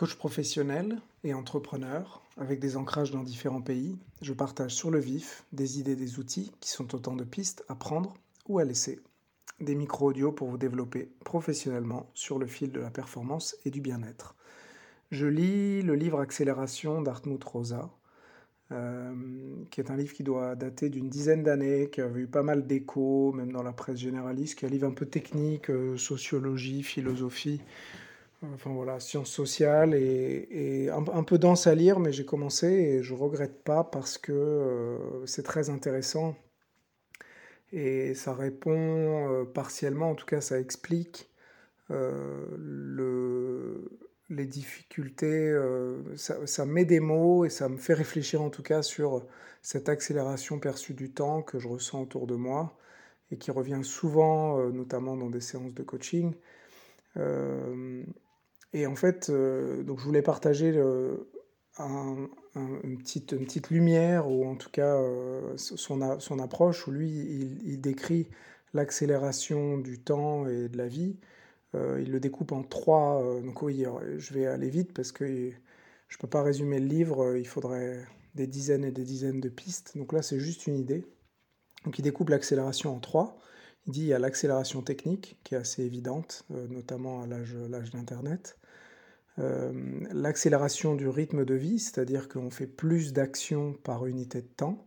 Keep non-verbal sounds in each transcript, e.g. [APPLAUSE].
Coach professionnel et entrepreneur, avec des ancrages dans différents pays, je partage sur le vif des idées, des outils qui sont autant de pistes à prendre ou à laisser. Des micro-audios pour vous développer professionnellement sur le fil de la performance et du bien-être. Je lis le livre Accélération d'Artmut Rosa, euh, qui est un livre qui doit dater d'une dizaine d'années, qui a eu pas mal d'échos, même dans la presse généraliste, qui est un livre un peu technique, euh, sociologie, philosophie, enfin voilà, sciences sociales et, un, peu dense à lire, mais j'ai commencé et je regrette pas parce que euh, c'est très intéressant et ça répond euh, partiellement, en tout cas ça explique euh, le, les difficultés, ça, met des mots et ça me fait réfléchir en tout cas sur cette accélération perçue du temps que je ressens autour de moi et qui revient souvent, notamment dans des séances de coaching. Et en fait, euh, donc je voulais partager une, petite, une, petite, lumière, ou en tout cas euh, son, son, approche, où lui, il, décrit l'accélération du temps et de la vie. Euh, il le découpe en trois. donc oui, je vais aller vite parce que je ne peux pas résumer le livre, il faudrait des dizaines et des dizaines de pistes. Donc là, c'est juste une idée. Donc il découpe l'accélération en trois. Il dit il y a l'accélération technique qui est assez évidente, notamment à l'âge d'Internet. Euh, l'accélération du rythme de vie, c'est-à-dire qu'on fait plus d'actions par unité de temps,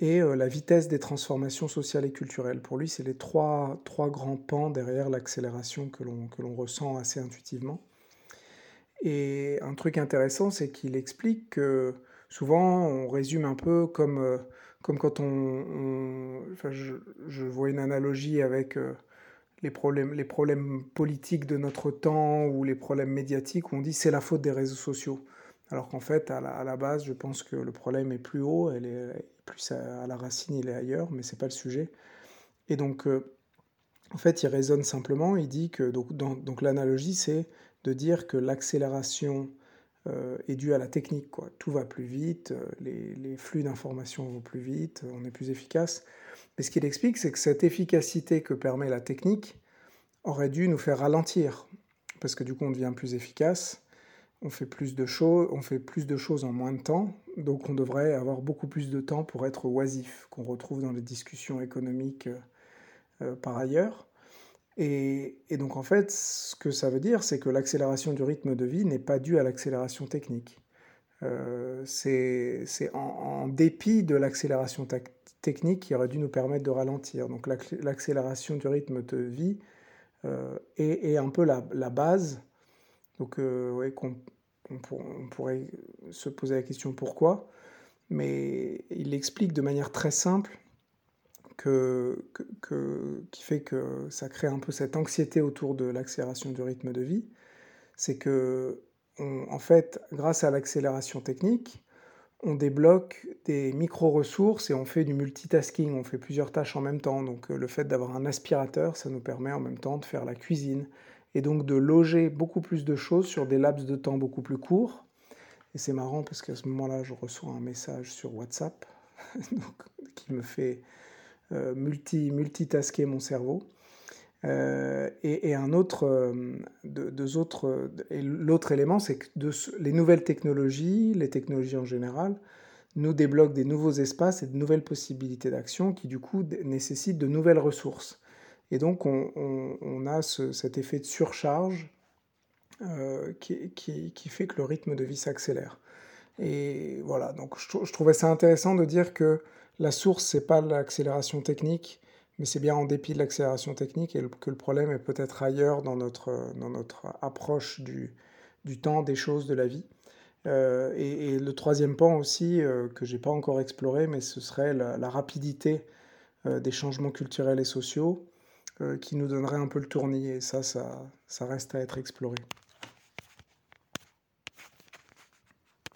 et euh, la vitesse des transformations sociales et culturelles. Pour lui, c'est les trois, trois grands pans derrière l'accélération que l'on ressent assez intuitivement. Et un truc intéressant, c'est qu'il explique que souvent on résume un peu comme, euh, comme quand on... je, vois une analogie avec les problèmes, les problèmes politiques de notre temps ou les problèmes médiatiques où on dit c'est la faute des réseaux sociaux. Alors qu'en fait, à la, base, je pense que le problème est plus haut, elle est plus à, la racine, il est ailleurs, mais c'est pas le sujet. Et donc, euh, en fait, il raisonne simplement, il dit que, donc, donc l'analogie, c'est de dire que l'accélération euh, est due à la technique. Quoi. Tout va plus vite, euh, les, les flux d'informations vont plus vite, on est plus efficace. Mais ce qu'il explique, c'est que cette efficacité que permet la technique aurait dû nous faire ralentir, parce que du coup on devient plus efficace, on fait plus de choses, on fait plus de choses en moins de temps, donc on devrait avoir beaucoup plus de temps pour être oisif, qu'on retrouve dans les discussions économiques euh, par ailleurs. Et, donc en fait, ce que ça veut dire, c'est que l'accélération du rythme de vie n'est pas due à l'accélération technique. Euh, c'est en, en, dépit de l'accélération technique qui aurait dû nous permettre de ralentir. Donc l'accélération du rythme de vie euh, est, un peu la, base. Donc euh, ouais, on, pourrait se poser la question pourquoi, mais il explique de manière très simple que, qui fait que ça crée un peu cette anxiété autour de l'accélération du rythme de vie. C'est que, en fait, grâce à l'accélération technique, on débloque des micro-ressources et on fait du multitasking, on fait plusieurs tâches en même temps. Donc euh, le fait d'avoir un aspirateur, ça nous permet en même temps de faire la cuisine et donc de loger beaucoup plus de choses sur des laps de temps beaucoup plus courts. Et c'est marrant parce qu'à ce moment-là, je reçois un message sur WhatsApp [LAUGHS] qui me fait euh, multi, multitasker mon cerveau. Euh, et, un autre, euh, deux autres, et l'autre élément, c'est que les nouvelles technologies, les technologies en général, nous débloquent des nouveaux espaces et de nouvelles possibilités d'action qui du coup nécessitent de nouvelles ressources. Et donc on, a cet effet de surcharge euh, qui, fait que le rythme de vie s'accélère. Et voilà, donc je, je, trouvais ça intéressant de dire que la source, c'est pas l'accélération technique, mais c'est bien en dépit de l'accélération technique que le problème est peut-être ailleurs dans notre, dans notre approche du, du temps, des choses, de la vie. Euh, et, le troisième pan aussi, euh, que j'ai pas encore exploré, mais ce serait la, rapidité euh, des changements culturels et sociaux qui nous donnerait un peu le tournis. Et ça, ça, ça reste à être exploré.